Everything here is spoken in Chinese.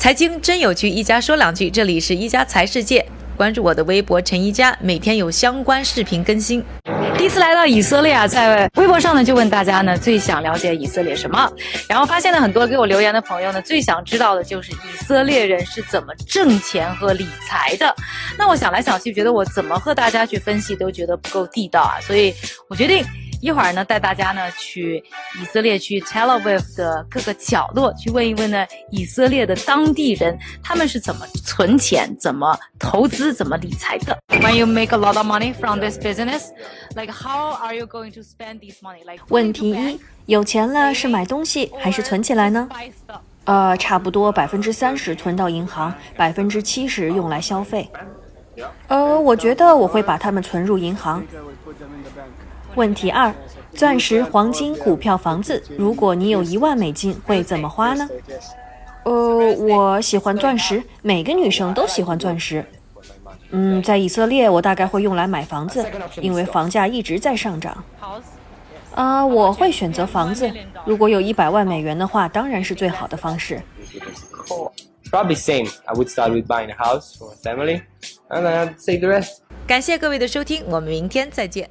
财经真有趣，一家说两句。这里是一家财世界，关注我的微博陈一家，每天有相关视频更新。第一次来到以色列啊，在微博上呢就问大家呢最想了解以色列什么，然后发现了很多给我留言的朋友呢最想知道的就是以色列人是怎么挣钱和理财的。那我想来想去，觉得我怎么和大家去分析都觉得不够地道啊，所以我决定。一会儿呢，带大家呢去以色列，去 Tel Aviv 的各个角落，去问一问呢以色列的当地人，他们是怎么存钱、怎么投资、怎么理财的。When you make a lot of money from this business, like how are you going to spend this money? Like 问题一：有钱了是买东西还是存起来呢？呃，差不多百分之三十存到银行，百分之七十用来消费。呃，我觉得我会把它们存入银行。问题二：钻石、黄金、股票、房子，如果你有一万美金，会怎么花呢？呃，我喜欢钻石，每个女生都喜欢钻石。嗯，在以色列，我大概会用来买房子，因为房价一直在上涨。啊，我会选择房子。如果有一百万美元的话，当然是最好的方式。Probably same. I would start with buying a house for family, and then save the rest. 感谢各位的收听，我们明天再见。